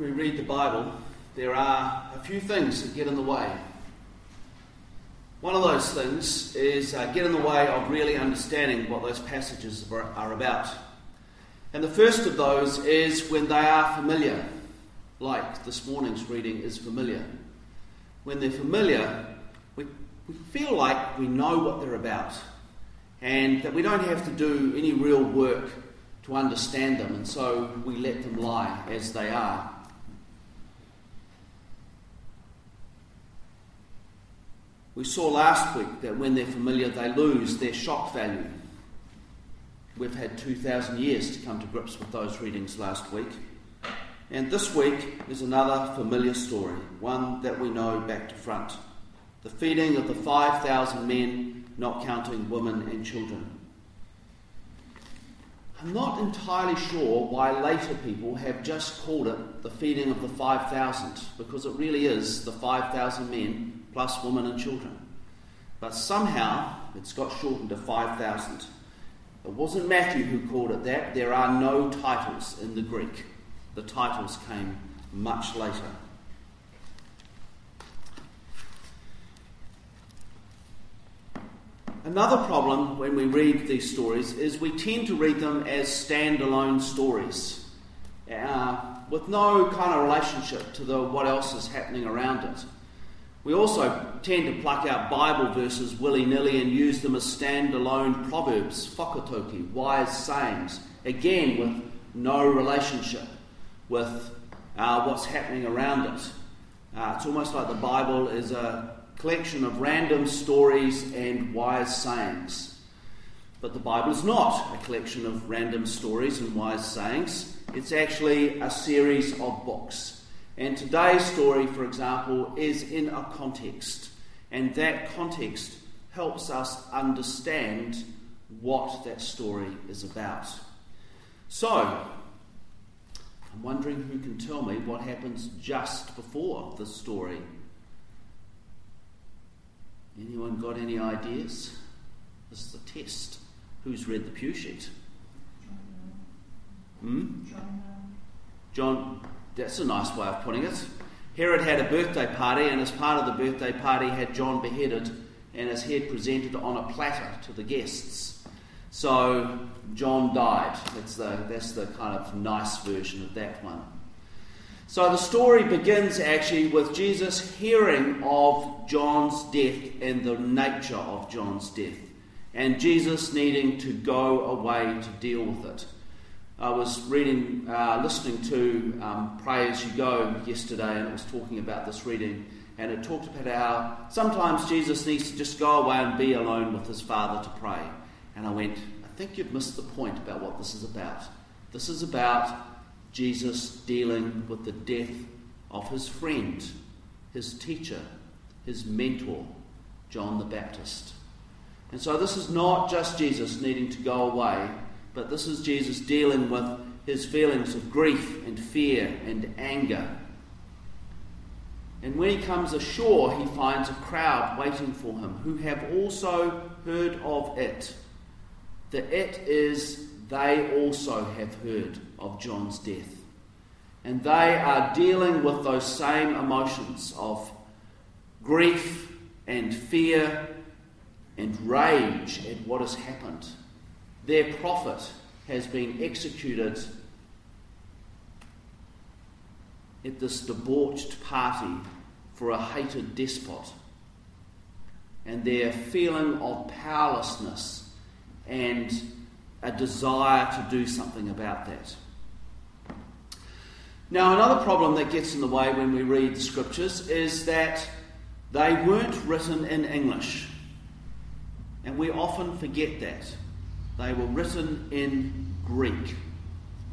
we read the Bible, there are a few things that get in the way. One of those things is uh, get in the way of really understanding what those passages are about. And the first of those is when they are familiar, like this morning's reading is familiar. When they're familiar, we, we feel like we know what they're about and that we don't have to do any real work to understand them, and so we let them lie as they are. We saw last week that when they're familiar, they lose their shock value. We've had 2,000 years to come to grips with those readings last week. And this week is another familiar story, one that we know back to front the feeding of the 5,000 men, not counting women and children. I'm not entirely sure why later people have just called it the feeding of the 5,000, because it really is the 5,000 men plus women and children. But somehow it's got shortened to 5,000. It wasn't Matthew who called it that. There are no titles in the Greek. The titles came much later. Another problem when we read these stories is we tend to read them as standalone stories uh, with no kind of relationship to the, what else is happening around it. We also tend to pluck out Bible verses willy nilly and use them as standalone proverbs, whakataukī, wise sayings, again with no relationship with uh, what's happening around it. Uh, it's almost like the Bible is a collection of random stories and wise sayings. But the Bible is not a collection of random stories and wise sayings, it's actually a series of books. And today's story, for example, is in a context, and that context helps us understand what that story is about. So, I'm wondering who can tell me what happens just before the story. Got any ideas? This is a test. Who's read the pew sheet? Hmm? John. That's a nice way of putting it. Herod had a birthday party, and as part of the birthday party, had John beheaded and his head presented on a platter to the guests. So John died. That's the, that's the kind of nice version of that one. So the story begins actually with Jesus hearing of John's death and the nature of John's death, and Jesus needing to go away to deal with it. I was reading, uh, listening to um, Pray As You Go yesterday, and it was talking about this reading. And it talked about how sometimes Jesus needs to just go away and be alone with his Father to pray. And I went, I think you've missed the point about what this is about. This is about Jesus dealing with the death of his friend, his teacher, his mentor, John the Baptist. And so this is not just Jesus needing to go away but this is Jesus dealing with his feelings of grief and fear and anger. And when he comes ashore, he finds a crowd waiting for him who have also heard of it. The it is they also have heard of John's death. And they are dealing with those same emotions of grief and fear and rage at what has happened. Their prophet has been executed at this debauched party for a hated despot. And their feeling of powerlessness and a desire to do something about that. Now, another problem that gets in the way when we read the scriptures is that they weren't written in English. And we often forget that. They were written in Greek,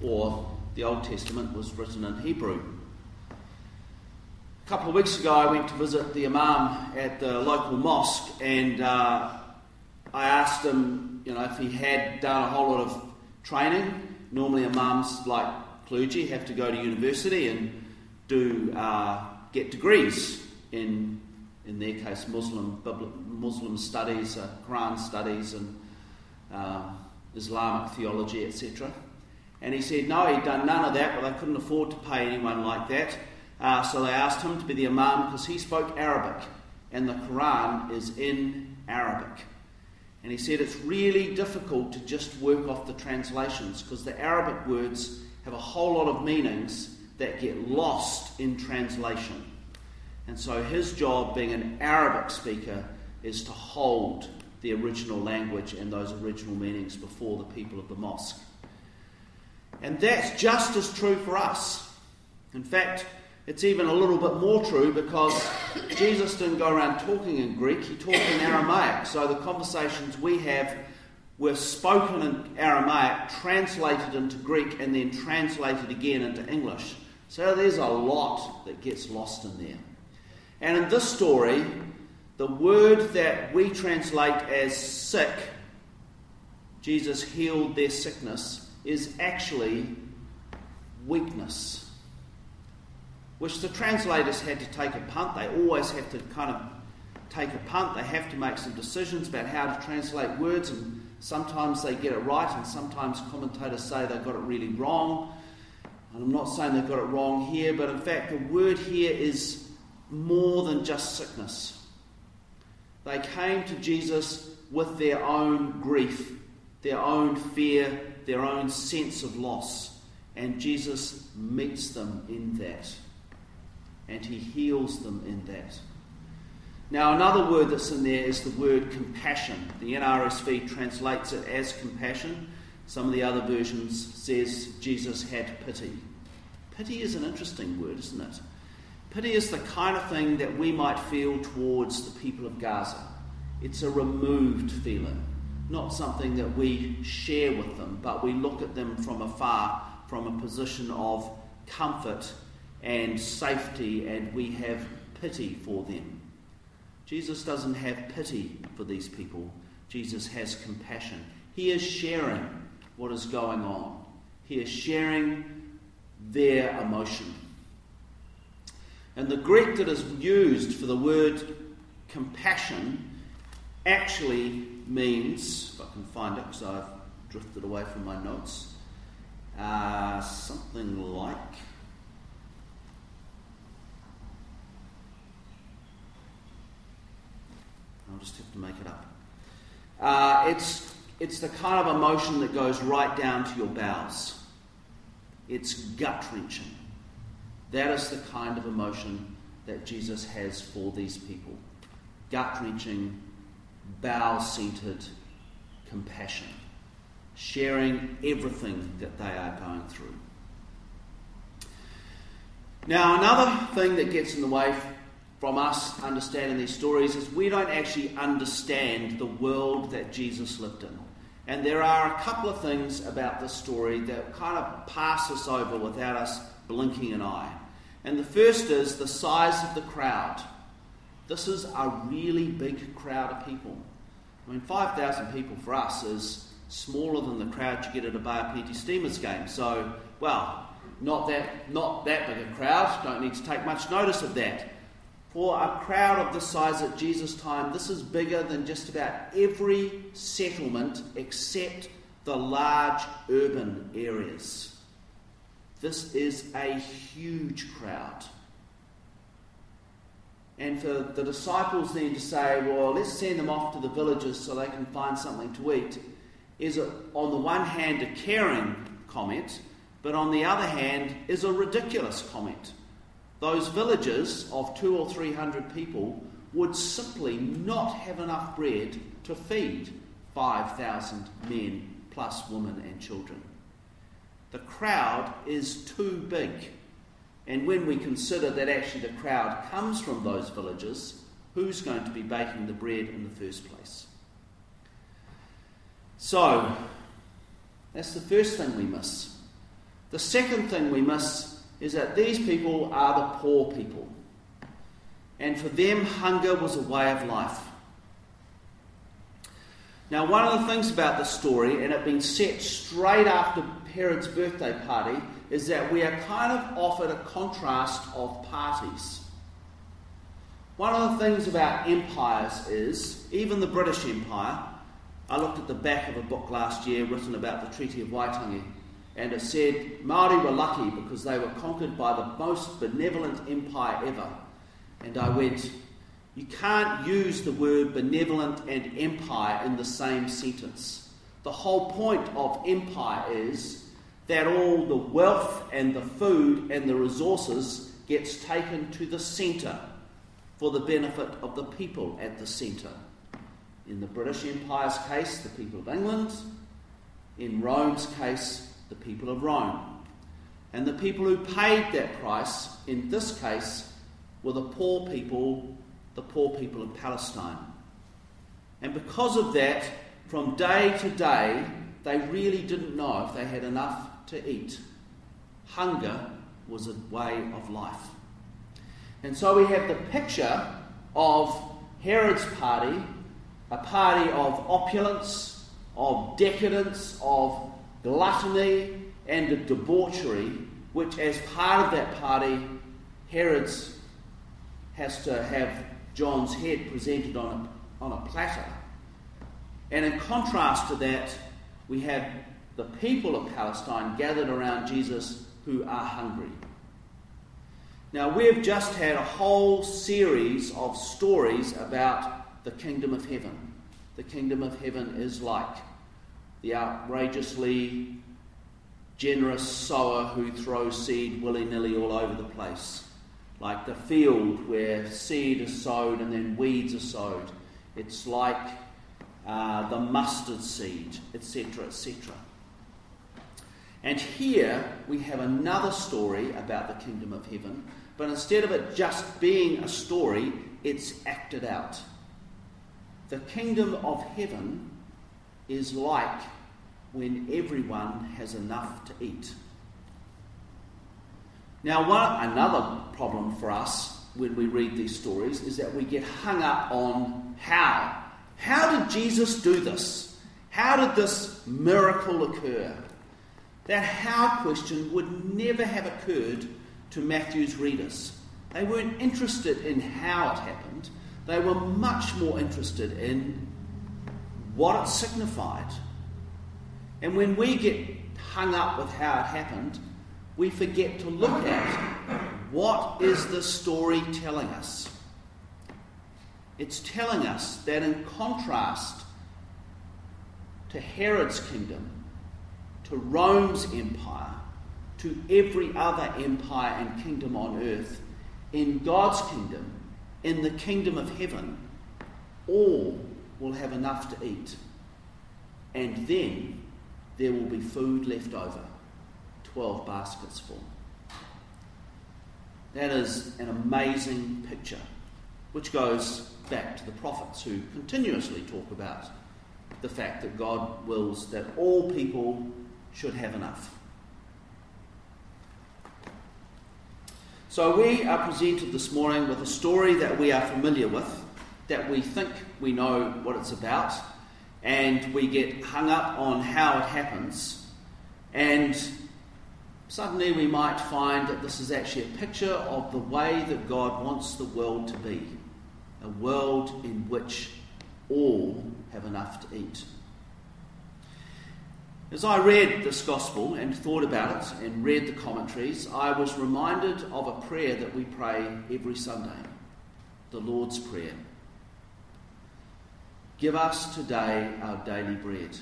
or the Old Testament was written in Hebrew. A couple of weeks ago, I went to visit the Imam at the local mosque, and uh, I asked him, you know, if he had done a whole lot of training. Normally, Imams, like clergy, have to go to university and do uh, get degrees in, in their case, Muslim Muslim studies, uh, Quran studies, and uh, Islamic theology, etc. And he said, no, he'd done none of that, but they couldn't afford to pay anyone like that. Uh, so they asked him to be the Imam because he spoke Arabic, and the Quran is in Arabic. And he said it's really difficult to just work off the translations because the Arabic words have a whole lot of meanings that get lost in translation. And so his job, being an Arabic speaker, is to hold the original language and those original meanings before the people of the mosque. And that's just as true for us. In fact, it's even a little bit more true because Jesus didn't go around talking in Greek, he talked in Aramaic. So the conversations we have were spoken in Aramaic, translated into Greek, and then translated again into English. So there's a lot that gets lost in there. And in this story, the word that we translate as sick, Jesus healed their sickness, is actually weakness, which the translators had to take a punt. They always have to kind of take a punt. They have to make some decisions about how to translate words, and sometimes they get it right, and sometimes commentators say they got it really wrong. And I'm not saying they've got it wrong here, but in fact, the word here is more than just sickness. They came to Jesus with their own grief, their own fear, their own sense of loss. And Jesus meets them in that. And he heals them in that. Now, another word that's in there is the word compassion. The NRSV translates it as compassion. Some of the other versions says Jesus had pity. Pity is an interesting word, isn't it? Pity is the kind of thing that we might feel towards the people of Gaza. It's a removed feeling, not something that we share with them, but we look at them from afar from a position of comfort and safety, and we have pity for them. Jesus doesn't have pity for these people, Jesus has compassion. He is sharing what is going on, he is sharing their emotion. And the Greek that is used for the word compassion actually means, if I can find it because I've drifted away from my notes, uh, something like. I'll just have to make it up. Uh, it's, it's the kind of emotion that goes right down to your bowels. It's gut wrenching. That is the kind of emotion that Jesus has for these people gut wrenching, bowel centered compassion, sharing everything that they are going through. Now, another thing that gets in the way from us understanding these stories is we don't actually understand the world that Jesus lived in. And there are a couple of things about this story that kind of pass us over without us blinking an eye. And the first is the size of the crowd. This is a really big crowd of people. I mean, 5,000 people for us is smaller than the crowd you get at a Plenty Steamers game. So, well, not that, not that big a crowd. Don't need to take much notice of that. For a crowd of the size at Jesus' time, this is bigger than just about every settlement except the large urban areas. This is a huge crowd. And for the disciples then to say, well, let's send them off to the villages so they can find something to eat, is a, on the one hand a caring comment, but on the other hand is a ridiculous comment. Those villages of two or three hundred people would simply not have enough bread to feed 5,000 men plus women and children. The crowd is too big. And when we consider that actually the crowd comes from those villages, who's going to be baking the bread in the first place? So, that's the first thing we miss. The second thing we miss is that these people are the poor people. And for them, hunger was a way of life. Now, one of the things about this story, and it being set straight after Herod's birthday party, is that we are kind of offered a contrast of parties. One of the things about empires is, even the British Empire, I looked at the back of a book last year written about the Treaty of Waitangi, And it said Maori were lucky because they were conquered by the most benevolent empire ever. And I went, you can't use the word benevolent and empire in the same sentence. The whole point of empire is that all the wealth and the food and the resources gets taken to the centre for the benefit of the people at the centre. In the British Empire's case, the people of England. In Rome's case, the people of Rome. And the people who paid that price, in this case, were the poor people the poor people of Palestine. And because of that, from day to day, they really didn't know if they had enough to eat. Hunger was a way of life. And so we have the picture of Herod's party, a party of opulence, of decadence, of gluttony, and of debauchery, which, as part of that party, Herod's has to have John's head presented on a, on a platter. And in contrast to that, we have the people of Palestine gathered around Jesus who are hungry. Now, we've just had a whole series of stories about the kingdom of heaven. The kingdom of heaven is like the outrageously generous sower who throws seed willy nilly all over the place like the field where seed is sowed and then weeds are sowed. It's like uh, the mustard seed, etc., etc. And here we have another story about the kingdom of heaven, but instead of it just being a story, it's acted out. The kingdom of heaven is like when everyone has enough to eat. Now, one, another problem for us when we read these stories is that we get hung up on how. How did Jesus do this? How did this miracle occur? That how question would never have occurred to Matthew's readers. They weren't interested in how it happened, they were much more interested in what it signified. And when we get hung up with how it happened, we forget to look at what is the story telling us. It's telling us that in contrast to Herod's kingdom, to Rome's empire, to every other empire and kingdom on earth, in God's kingdom, in the kingdom of heaven, all will have enough to eat. And then there will be food left over. 12 baskets full. That is an amazing picture, which goes back to the prophets who continuously talk about the fact that God wills that all people should have enough. So we are presented this morning with a story that we are familiar with, that we think we know what it's about, and we get hung up on how it happens. And suddenly we might find that this is actually a picture of the way that God wants the world to be a world in which all have enough to eat. As I read this gospel and thought about it and read the commentaries, I was reminded of a prayer that we pray every Sunday the Lord's Prayer. Give us today our daily bread.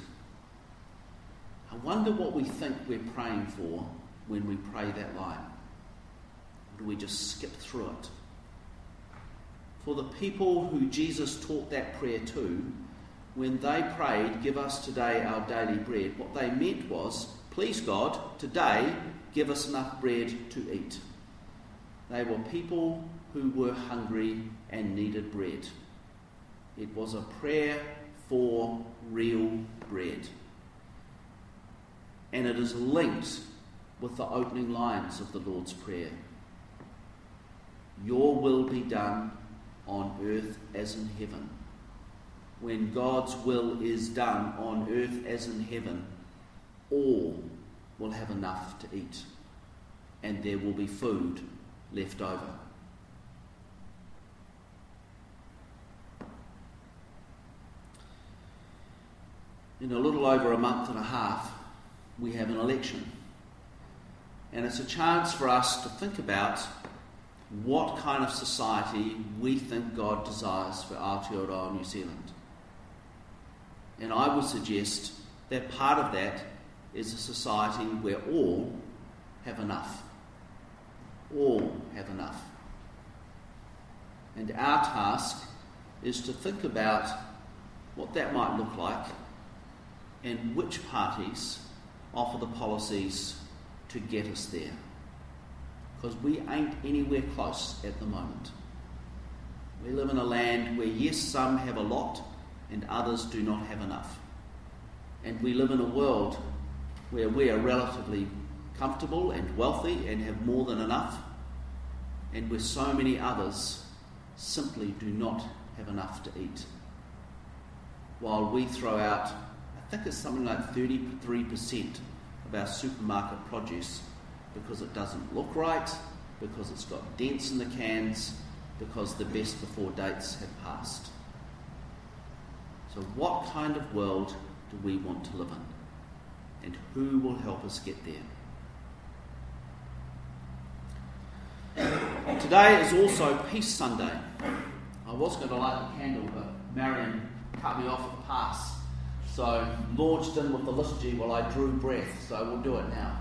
I wonder what we think we're praying for when we pray that line? Or do we just skip through it? For the people who Jesus taught that prayer to, when they prayed, Give us today our daily bread, what they meant was, Please God, today give us enough bread to eat. They were people who were hungry and needed bread. It was a prayer for real bread. And it is linked with the opening lines of the Lord's Prayer Your will be done on earth as in heaven. When God's will is done on earth as in heaven, all will have enough to eat, and there will be food left over. In a little over a month and a half, we have an election And it's a chance for us to think about what kind of society we think God desires for Aotearoa New Zealand. And I would suggest that part of that is a society where all have enough. All have enough. And our task is to think about what that might look like and which parties offer the policies to get us there. Because we ain't anywhere close at the moment. We live in a land where, yes, some have a lot and others do not have enough. And we live in a world where we are relatively comfortable and wealthy and have more than enough, and where so many others simply do not have enough to eat. While we throw out, think it's something like 33% of our supermarket produce because it doesn't look right, because it's got dents in the cans, because the best before dates have passed. So, what kind of world do we want to live in? And who will help us get there? Today is also Peace Sunday. I was going to light the candle, but Marion cut me off at the pass. So launched in with the liturgy while I drew breath, so we'll do it now.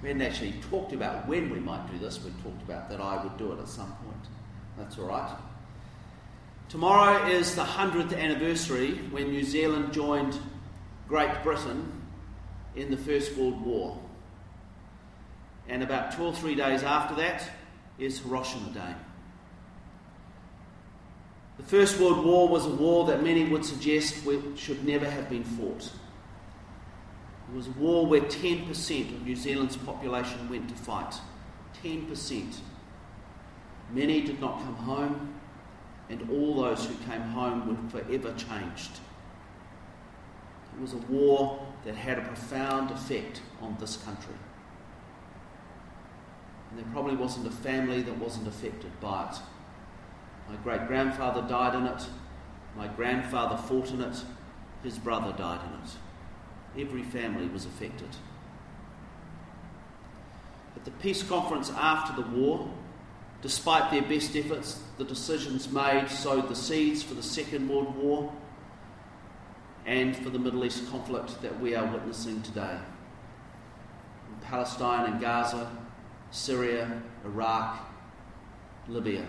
We hadn't actually talked about when we might do this, we talked about that I would do it at some point. That's all right. Tomorrow is the 100th anniversary when New Zealand joined Great Britain in the First World War. And about two or three days after that is Hiroshima Day. The First World War was a war that many would suggest should never have been fought. It was a war where 10% of New Zealand's population went to fight. 10%. Many did not come home, and all those who came home were forever changed. It was a war that had a profound effect on this country. And there probably wasn't a family that wasn't affected by it. My great grandfather died in it. My grandfather fought in it. His brother died in it. Every family was affected. At the peace conference after the war, despite their best efforts, the decisions made sowed the seeds for the Second World War and for the Middle East conflict that we are witnessing today. In Palestine and Gaza, Syria, Iraq, Libya.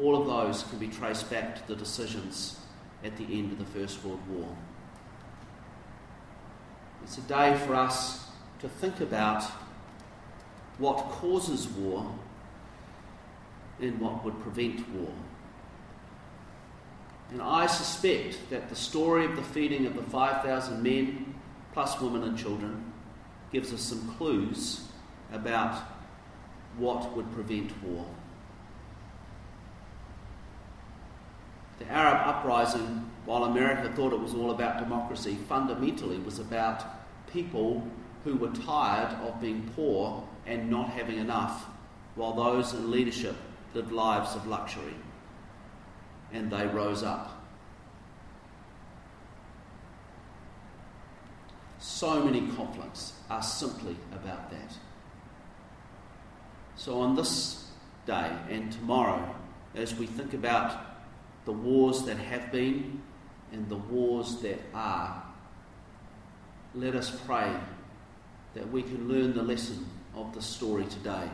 All of those can be traced back to the decisions at the end of the First World War. It's a day for us to think about what causes war and what would prevent war. And I suspect that the story of the feeding of the 5,000 men, plus women and children, gives us some clues about what would prevent war. The Arab uprising, while America thought it was all about democracy, fundamentally was about people who were tired of being poor and not having enough, while those in leadership lived lives of luxury. And they rose up. So many conflicts are simply about that. So, on this day and tomorrow, as we think about the wars that have been and the wars that are. Let us pray that we can learn the lesson of the story today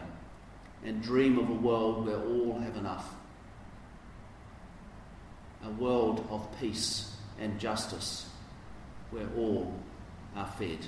and dream of a world where all have enough. A world of peace and justice where all are fed.